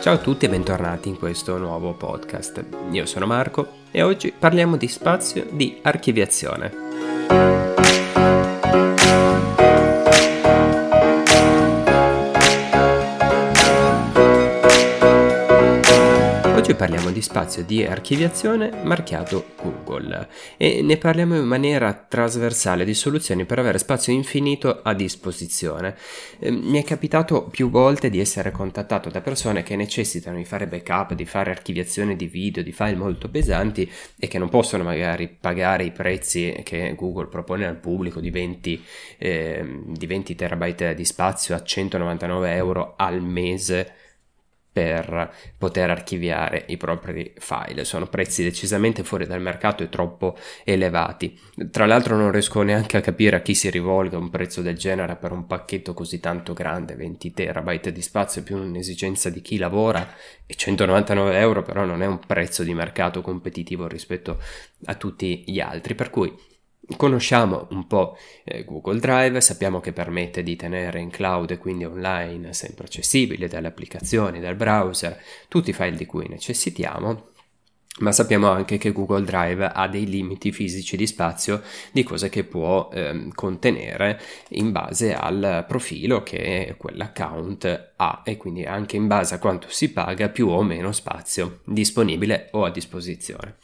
Ciao a tutti e bentornati in questo nuovo podcast. Io sono Marco e oggi parliamo di spazio di archiviazione. Oggi parliamo di spazio di archiviazione marchiato Google e ne parliamo in maniera trasversale di soluzioni per avere spazio infinito a disposizione. Mi è capitato più volte di essere contattato da persone che necessitano di fare backup, di fare archiviazione di video, di file molto pesanti e che non possono magari pagare i prezzi che Google propone al pubblico di 20, eh, di 20 terabyte di spazio a 199 euro al mese per poter archiviare i propri file. Sono prezzi decisamente fuori dal mercato e troppo elevati. Tra l'altro non riesco neanche a capire a chi si rivolga un prezzo del genere per un pacchetto così tanto grande, 20 terabyte di spazio più un'esigenza di chi lavora e 199 euro però non è un prezzo di mercato competitivo rispetto a tutti gli altri, per cui Conosciamo un po' eh, Google Drive, sappiamo che permette di tenere in cloud e quindi online sempre accessibile dalle applicazioni, dal browser, tutti i file di cui necessitiamo, ma sappiamo anche che Google Drive ha dei limiti fisici di spazio di cose che può eh, contenere in base al profilo che quell'account ha e quindi anche in base a quanto si paga più o meno spazio disponibile o a disposizione.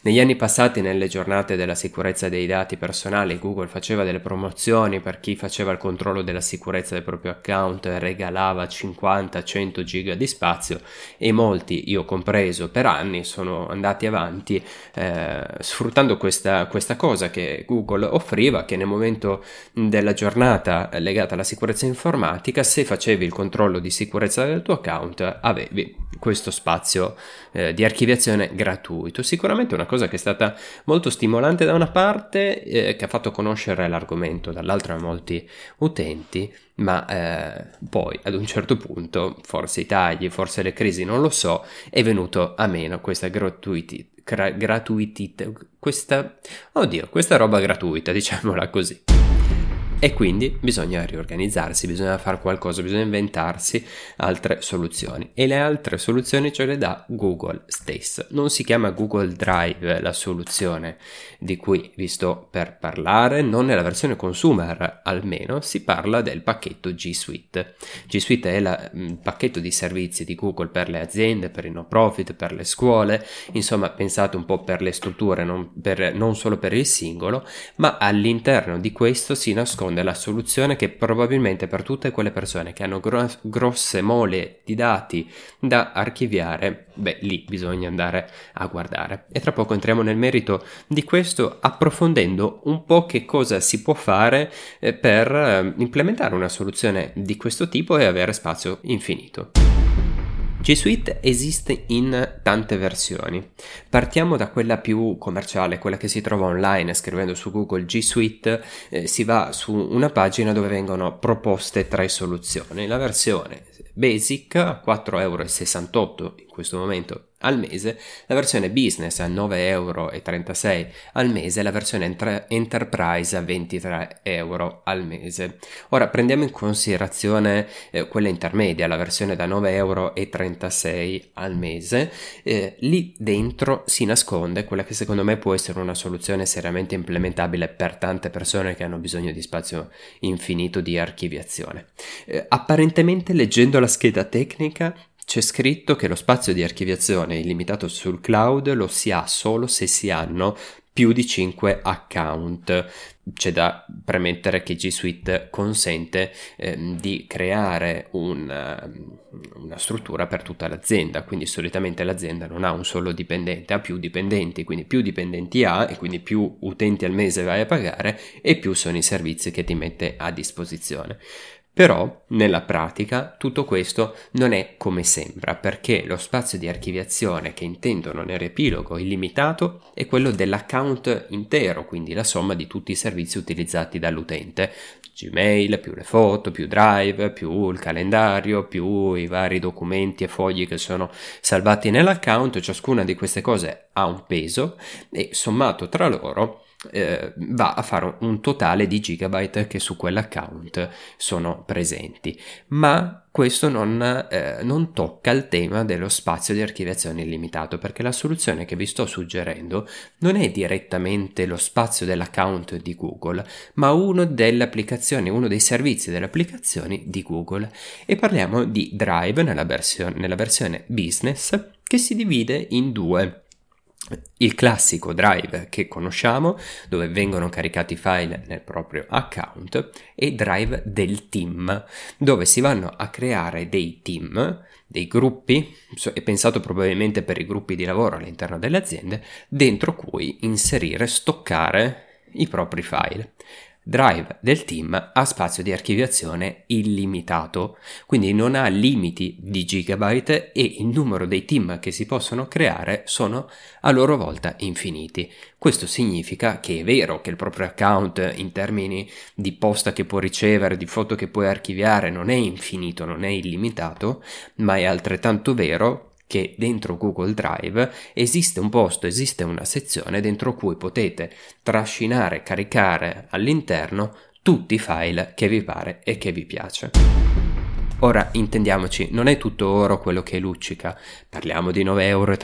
Negli anni passati, nelle giornate della sicurezza dei dati personali, Google faceva delle promozioni per chi faceva il controllo della sicurezza del proprio account e regalava 50-100 giga di spazio e molti, io compreso, per anni sono andati avanti eh, sfruttando questa, questa cosa che Google offriva, che nel momento della giornata legata alla sicurezza informatica, se facevi il controllo di sicurezza del tuo account, avevi questo spazio eh, di archiviazione gratuito. Sicuramente una cosa che è stata molto stimolante da una parte, eh, che ha fatto conoscere l'argomento dall'altra a molti utenti, ma eh, poi ad un certo punto, forse i tagli, forse le crisi, non lo so, è venuto a meno questa gratuità. Gratuità, questa, oddio, questa roba gratuita, diciamola così. E quindi bisogna riorganizzarsi, bisogna fare qualcosa, bisogna inventarsi altre soluzioni. E le altre soluzioni ce le dà Google stesso. Non si chiama Google Drive la soluzione di cui vi sto per parlare, non nella versione consumer almeno, si parla del pacchetto G Suite. G Suite è la, il pacchetto di servizi di Google per le aziende, per i no profit, per le scuole, insomma pensate un po' per le strutture, non, per, non solo per il singolo, ma all'interno di questo si nasconde nasconde la soluzione che probabilmente per tutte quelle persone che hanno gro- grosse mole di dati da archiviare, beh, lì bisogna andare a guardare. E tra poco entriamo nel merito di questo approfondendo un po' che cosa si può fare eh, per eh, implementare una soluzione di questo tipo e avere spazio infinito. G Suite esiste in tante versioni. Partiamo da quella più commerciale, quella che si trova online scrivendo su Google G Suite, eh, si va su una pagina dove vengono proposte tre soluzioni. La versione Basic a 4,68 euro in questo momento al mese, la versione business a 9,36 euro al mese e la versione enter- enterprise a 23 euro al mese. Ora prendiamo in considerazione eh, quella intermedia, la versione da 9,36 euro al mese, eh, lì dentro si nasconde quella che secondo me può essere una soluzione seriamente implementabile per tante persone che hanno bisogno di spazio infinito di archiviazione. Eh, apparentemente leggendo la scheda tecnica c'è scritto che lo spazio di archiviazione illimitato sul cloud lo si ha solo se si hanno più di 5 account. C'è da premettere che G Suite consente eh, di creare un, una struttura per tutta l'azienda, quindi solitamente l'azienda non ha un solo dipendente, ha più dipendenti, quindi più dipendenti ha e quindi più utenti al mese vai a pagare e più sono i servizi che ti mette a disposizione. Però, nella pratica, tutto questo non è come sembra, perché lo spazio di archiviazione che intendono nel riepilogo illimitato è quello dell'account intero, quindi la somma di tutti i servizi utilizzati dall'utente. Gmail, più le foto, più Drive, più il calendario, più i vari documenti e fogli che sono salvati nell'account, ciascuna di queste cose ha un peso e sommato tra loro eh, va a fare un totale di gigabyte che su quell'account sono presenti. Ma questo non, eh, non, tocca il tema dello spazio di archiviazione illimitato perché la soluzione che vi sto suggerendo non è direttamente lo spazio dell'account di Google, ma uno delle uno dei servizi delle applicazioni di Google. E parliamo di Drive nella, versione, nella versione business che si divide in due il classico drive che conosciamo dove vengono caricati i file nel proprio account e drive del team dove si vanno a creare dei team dei gruppi, è pensato probabilmente per i gruppi di lavoro all'interno delle aziende, dentro cui inserire, stoccare i propri file. Drive del team ha spazio di archiviazione illimitato, quindi non ha limiti di gigabyte e il numero dei team che si possono creare sono a loro volta infiniti. Questo significa che è vero che il proprio account in termini di posta che può ricevere, di foto che puoi archiviare non è infinito, non è illimitato, ma è altrettanto vero che dentro Google Drive esiste un posto, esiste una sezione dentro cui potete trascinare, caricare all'interno tutti i file che vi pare e che vi piace. Ora intendiamoci, non è tutto oro quello che luccica, parliamo di 9,36 euro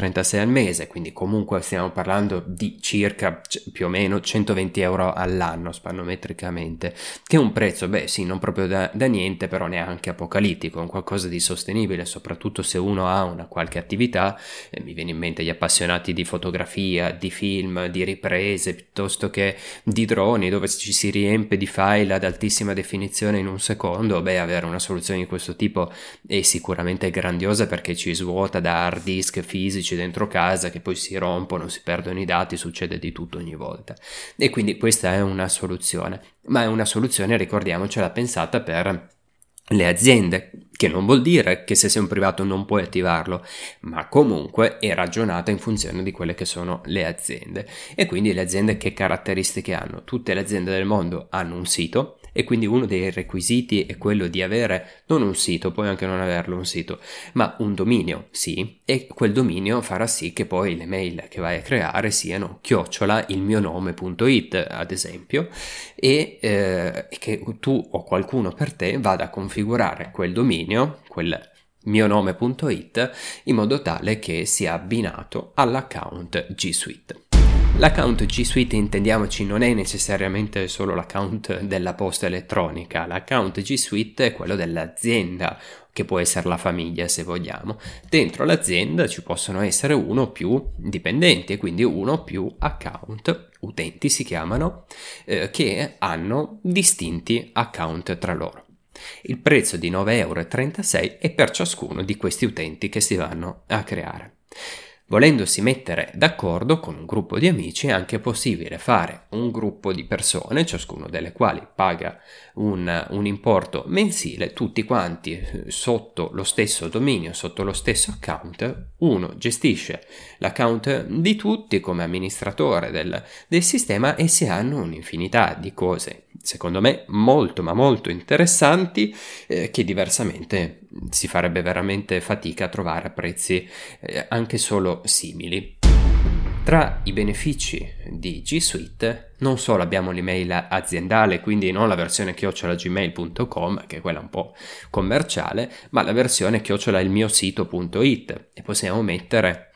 al mese, quindi comunque stiamo parlando di circa più o meno 120 euro all'anno spannometricamente, che è un prezzo, beh sì, non proprio da, da niente, però neanche apocalittico, un qualcosa di sostenibile, soprattutto se uno ha una qualche attività, eh, mi viene in mente gli appassionati di fotografia, di film, di riprese, piuttosto che di droni, dove ci si riempie di file ad altissima definizione in un secondo, beh avere una soluzione di questo questo tipo è sicuramente grandiosa perché ci svuota da hard disk fisici dentro casa che poi si rompono, si perdono i dati, succede di tutto ogni volta. E quindi questa è una soluzione, ma è una soluzione, ricordiamocela, pensata per le aziende, che non vuol dire che se sei un privato non puoi attivarlo, ma comunque è ragionata in funzione di quelle che sono le aziende. E quindi le aziende che caratteristiche hanno? Tutte le aziende del mondo hanno un sito, e quindi uno dei requisiti è quello di avere non un sito, puoi anche non averlo un sito, ma un dominio, sì, e quel dominio farà sì che poi le mail che vai a creare siano chiocciola il mio nome.it ad esempio e eh, che tu o qualcuno per te vada a configurare quel dominio, quel mio nome.it in modo tale che sia abbinato all'account G Suite. L'account G Suite, intendiamoci, non è necessariamente solo l'account della posta elettronica, l'account G Suite è quello dell'azienda, che può essere la famiglia se vogliamo. Dentro l'azienda ci possono essere uno o più dipendenti e quindi uno o più account, utenti si chiamano, eh, che hanno distinti account tra loro. Il prezzo di 9,36 euro è per ciascuno di questi utenti che si vanno a creare. Volendosi mettere d'accordo con un gruppo di amici è anche possibile fare un gruppo di persone, ciascuno delle quali paga un, un, importo mensile, tutti quanti eh, sotto lo stesso dominio, sotto lo stesso account. Uno gestisce l'account di tutti come amministratore del, del sistema e si hanno un'infinità di cose, secondo me molto ma molto interessanti, eh, che diversamente si farebbe veramente fatica a trovare a prezzi eh, anche solo simili. Tra i benefici di G Suite non solo abbiamo l'email aziendale, quindi non la versione chiocciolagmail.com, che è quella un po' commerciale, ma la versione chiocciolailmiosito.it e possiamo mettere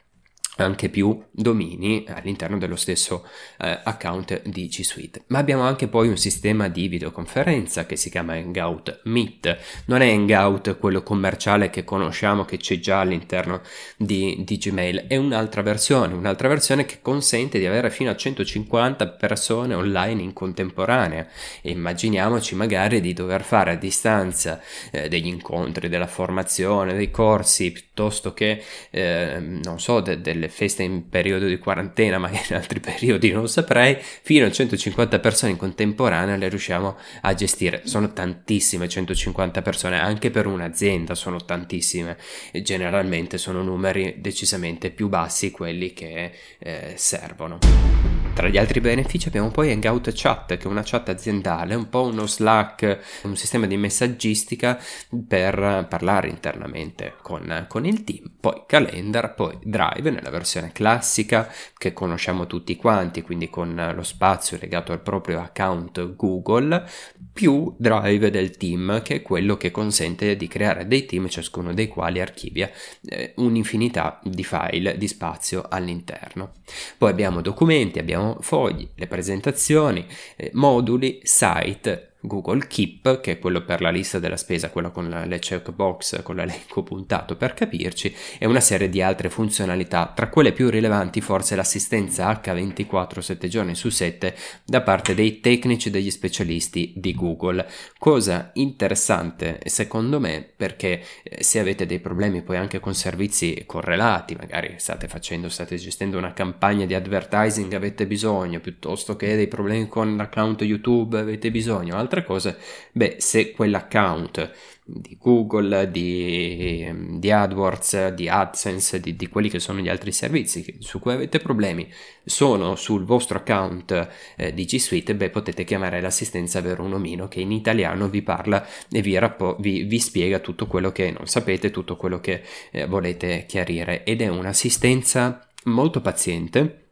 anche più domini all'interno dello stesso eh, account di G Suite. Ma abbiamo anche poi un sistema di videoconferenza che si chiama Hangout Meet. Non è Hangout quello commerciale che conosciamo che c'è già all'interno di, di Gmail, è un'altra versione, un'altra versione che consente di avere fino a 150 persone online in contemporanea e immaginiamoci magari di dover fare a distanza eh, degli incontri, della formazione, dei corsi, piuttosto che eh, non so, de- delle feste in periodo di quarantena, ma in altri periodi non saprei, fino a 150 persone in contemporanea le riusciamo a gestire. Sono tantissime 150 persone, anche per un'azienda sono tantissime generalmente sono numeri decisamente più bassi quelli che eh, servono. Tra gli altri benefici abbiamo poi Hangout Chat, che è una chat aziendale, un po' uno Slack, un sistema di messaggistica per parlare internamente con, con il team, poi Calendar, poi Drive nella versione classica che conosciamo tutti quanti, quindi con lo spazio legato al proprio account Google, più Drive del team, che è quello che consente di creare dei team, ciascuno dei quali archivia eh, un'infinità di file di spazio all'interno. Poi abbiamo documenti, abbiamo fogli, le presentazioni, eh, moduli, site, Google Keep, che è quello per la lista della spesa, quello con la, le checkbox, con l'elenco puntato per capirci, e una serie di altre funzionalità, tra quelle più rilevanti forse l'assistenza H24 7 giorni su 7 da parte dei tecnici degli specialisti di Google. Cosa interessante secondo me perché eh, se avete dei problemi poi anche con servizi correlati, magari state facendo, state gestendo una campagna di advertising, avete bisogno, piuttosto che dei problemi con l'account YouTube, avete bisogno, altre cose, beh, se quell'account di Google, di, di AdWords, di AdSense, di, di, quelli che sono gli altri servizi su cui avete problemi, sono sul vostro account eh, di G Suite, beh, potete chiamare l'assistenza Vero un omino che in italiano vi parla e vi, rappo- vi, vi, spiega tutto quello che non sapete, tutto quello che eh, volete chiarire. Ed è un'assistenza molto paziente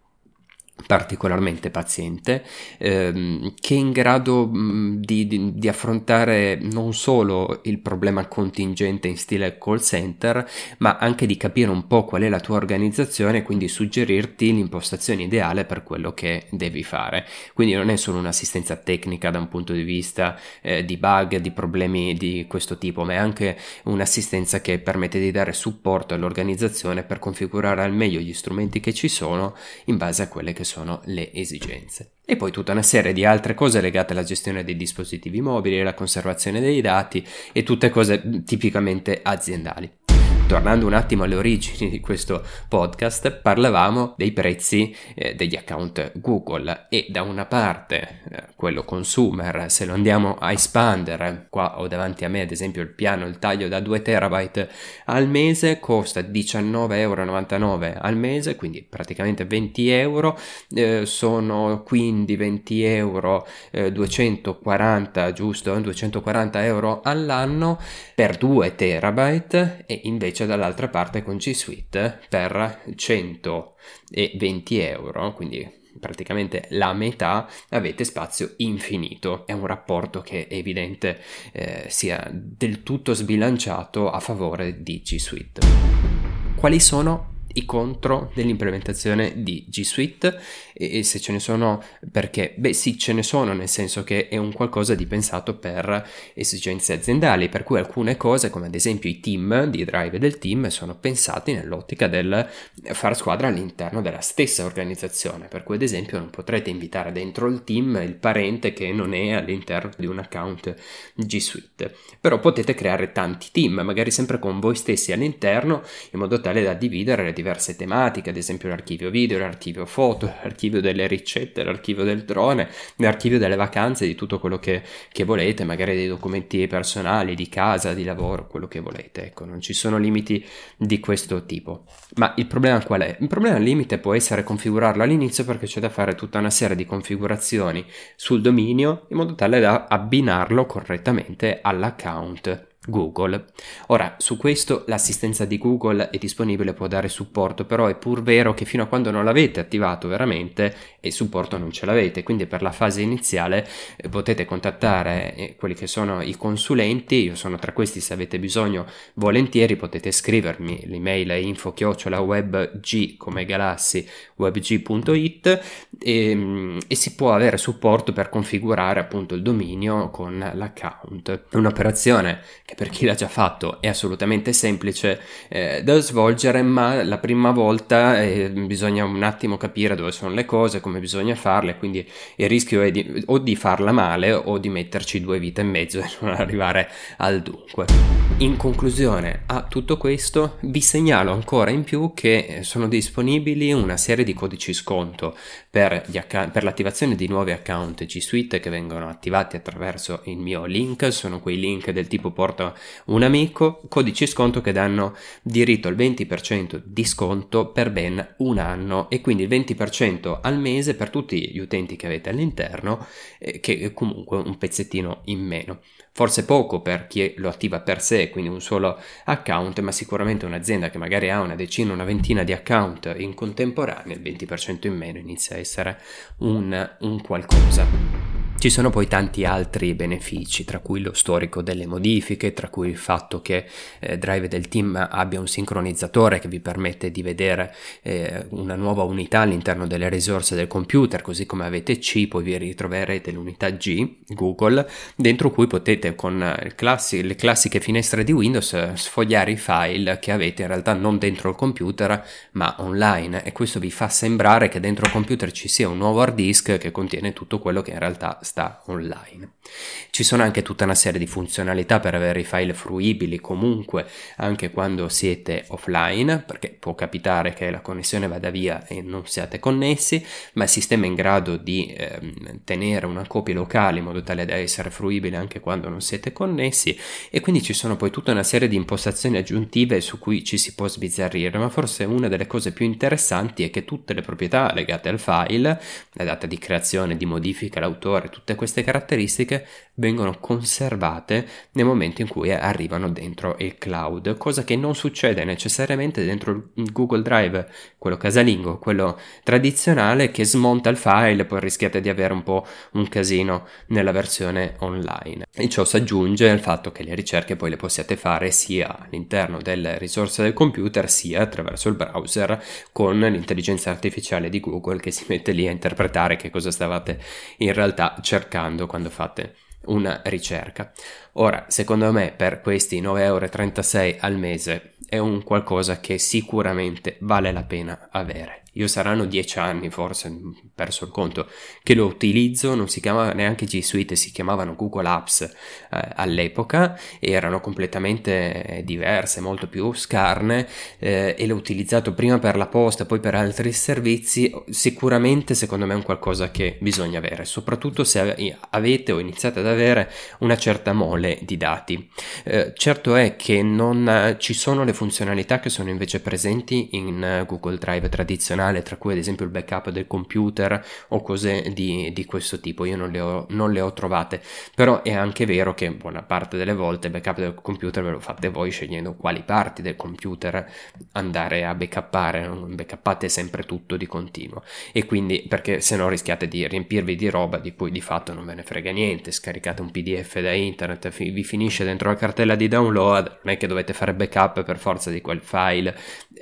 particolarmente paziente, ehm, che è in grado mh, di, di, di, affrontare non solo il problema contingente in stile call center, ma anche di capire un po' qual è la tua organizzazione e quindi suggerirti l'impostazione ideale per quello che devi fare. Quindi non è solo un'assistenza tecnica da un punto di vista eh, di bug, di problemi di questo tipo, ma è anche un'assistenza che permette di dare supporto all'organizzazione per configurare al meglio gli strumenti che ci sono in base a quelle che sono le esigenze. E poi tutta una serie di altre cose legate alla gestione dei dispositivi mobili, alla conservazione dei dati e tutte cose tipicamente aziendali tornando un attimo alle origini di questo podcast, parlavamo dei prezzi eh, degli account Google e da una parte eh, quello consumer, se lo andiamo a espandere, qua ho davanti a me ad esempio il piano, il taglio da 2 terabyte al mese costa 19,99 euro al mese, quindi praticamente 20 euro, eh, sono quindi 20 euro, 240 eh, giusto, 240 euro all'anno per 2 terabyte e invece invece dall'altra parte con G Suite per 120 euro, quindi praticamente la metà avete spazio infinito. È un rapporto che è evidente eh, sia del tutto sbilanciato a favore di G Suite. Quali sono i contro dell'implementazione di G Suite. E, e, se ce ne sono perché? Beh sì, ce ne sono nel senso che è un qualcosa di pensato per esigenze aziendali, per cui alcune cose come ad esempio i team di drive del team sono pensati nell'ottica del far squadra all'interno della stessa organizzazione, per cui ad esempio non potrete invitare dentro il team il parente che non è all'interno di un account G Suite, però potete creare tanti team, magari sempre con voi stessi all'interno in modo tale da dividere le diverse diverse tematiche, ad esempio l'archivio video, l'archivio foto, l'archivio delle ricette, l'archivio del drone, l'archivio delle vacanze, di tutto quello che, che volete, magari dei documenti personali, di casa, di lavoro, quello che volete. Ecco, non ci sono limiti di questo tipo. Ma il problema qual è? Il problema al limite può essere configurarlo all'inizio perché c'è da fare tutta una serie di configurazioni sul dominio in modo tale da abbinarlo correttamente all'account Google. Ora, su questo l'assistenza di Google è disponibile, può dare supporto, però è pur vero che fino a quando non l'avete attivato veramente il supporto non ce l'avete, quindi per la fase iniziale eh, potete contattare eh, quelli che sono i consulenti, io sono tra questi, se avete bisogno volentieri potete scrivermi, l'email è info chiocciola webg come galassi webg.it e, ehm, e si può avere supporto per configurare appunto il dominio con l'account. Un'operazione che per chi l'ha già fatto è assolutamente semplice eh, da svolgere, ma la prima volta eh, bisogna un attimo capire dove sono le cose, come bisogna farle, quindi il rischio è di, o di farla male o di metterci due vite e mezzo e non arrivare al dunque. In conclusione a tutto questo vi segnalo ancora in più che sono disponibili una serie di codici sconto per, account, per l'attivazione di nuovi account G Suite che vengono attivati attraverso il mio link, sono quei link del tipo porta un amico, codici sconto che danno diritto al 20% di sconto per ben un anno e quindi il 20% al mese per tutti gli utenti che avete all'interno, eh, che è comunque un pezzettino in meno. Forse poco per chi lo attiva per sé, quindi un solo account, ma sicuramente un'azienda che magari ha una decina, una ventina di account in contemporanea, il 20% in meno inizia a essere un, un qualcosa. Ci sono poi tanti altri benefici, tra cui lo storico delle modifiche, tra cui il fatto che eh, Drive del team abbia un sincronizzatore che vi permette di vedere eh, una nuova unità all'interno delle risorse del computer, così come avete C, poi vi ritroverete l'unità G, Google, dentro cui potete con classi- le classiche finestre di Windows sfogliare i file che avete in realtà non dentro il computer ma online. E questo vi fa sembrare che dentro il computer ci sia un nuovo hard disk che contiene tutto quello che in realtà sta online. Ci sono anche tutta una serie di funzionalità per avere i file fruibili comunque anche quando siete offline, perché può capitare che la connessione vada via e non siate connessi, ma il sistema è in grado di eh, tenere una copia locale in modo tale da essere fruibile anche quando non siete connessi e quindi ci sono poi tutta una serie di impostazioni aggiuntive su cui ci si può sbizzarrire, ma forse una delle cose più interessanti è che tutte le proprietà legate al file, la data di creazione, di modifica, l'autore, tutte queste caratteristiche vengono conservate nel momento in cui arrivano dentro il cloud, cosa che non succede necessariamente dentro il Google Drive, quello casalingo, quello tradizionale che smonta il file poi rischiate di avere un po' un casino nella versione online. E ciò si aggiunge al fatto che le ricerche poi le possiate fare sia all'interno delle risorse del computer sia attraverso il browser con l'intelligenza artificiale di Google che si mette lì a interpretare che cosa stavate in realtà cercando quando fate una ricerca. Ora, secondo me, per questi 9,36 euro al mese è un qualcosa che sicuramente vale la pena avere. Io saranno dieci anni, forse, perso il conto, che lo utilizzo, non si chiamava neanche G Suite, si chiamavano Google Apps eh, all'epoca, erano completamente diverse, molto più scarne eh, e l'ho utilizzato prima per la posta, poi per altri servizi, sicuramente secondo me è un qualcosa che bisogna avere, soprattutto se avete o iniziate ad avere una certa mole di dati. Eh, certo è che non ci sono le funzionalità che sono invece presenti in Google Drive tradizionale funzionale, tra cui ad esempio il backup del computer o cose di, di questo tipo. Io non le, ho, non le, ho, trovate, però è anche vero che buona parte delle volte il backup del computer ve lo fate voi scegliendo quali parti del computer andare a backuppare, non backuppate sempre tutto di continuo. E quindi perché se no rischiate di riempirvi di roba di cui di fatto non ve ne frega niente, scaricate un pdf da internet, vi finisce dentro la cartella di download, non è che dovete fare backup per forza di quel file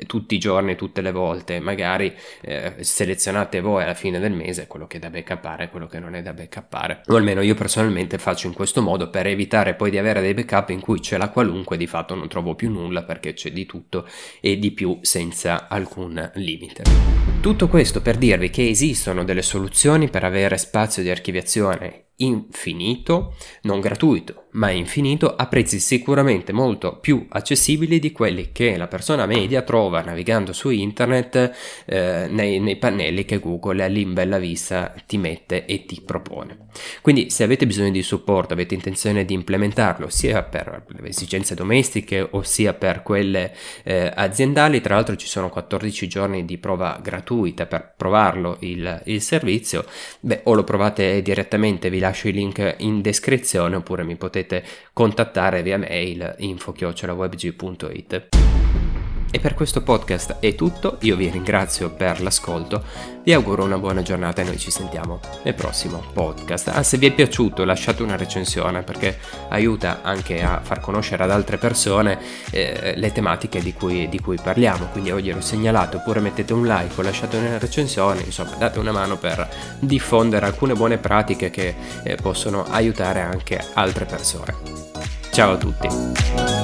tutti i giorni, tutte le volte, magari eh, selezionate voi alla fine del mese quello che è da backuppare e quello che non è da backuppare. O almeno io personalmente faccio in questo modo per evitare poi di avere dei backup in cui c'è la qualunque, di fatto non trovo più nulla perché c'è di tutto e di più senza alcun limite. Tutto questo per dirvi che esistono delle soluzioni per avere spazio di archiviazione infinito, non gratuito, ma infinito, a prezzi sicuramente molto più accessibili di quelli che la persona media trova navigando su internet eh, nei, nei, pannelli che Google lì in bella vista ti mette e ti propone. Quindi se avete bisogno di supporto, avete intenzione di implementarlo sia per le esigenze domestiche o sia per quelle eh, aziendali, tra l'altro ci sono 14 giorni di prova gratuita per provarlo il, il servizio, beh o lo provate direttamente, vi lascio i link in descrizione oppure mi potete contattare via mail info-webg.it. E per questo podcast è tutto, io vi ringrazio per l'ascolto, vi auguro una buona giornata e noi ci sentiamo nel prossimo podcast. Ah, se vi è piaciuto lasciate una recensione perché aiuta anche a far conoscere ad altre persone eh, le tematiche di cui, di cui, parliamo, quindi oggi ero segnalato, oppure mettete un like o lasciate una recensione, insomma date una mano per diffondere alcune buone pratiche che eh, possono aiutare anche altre persone. Ciao a tutti!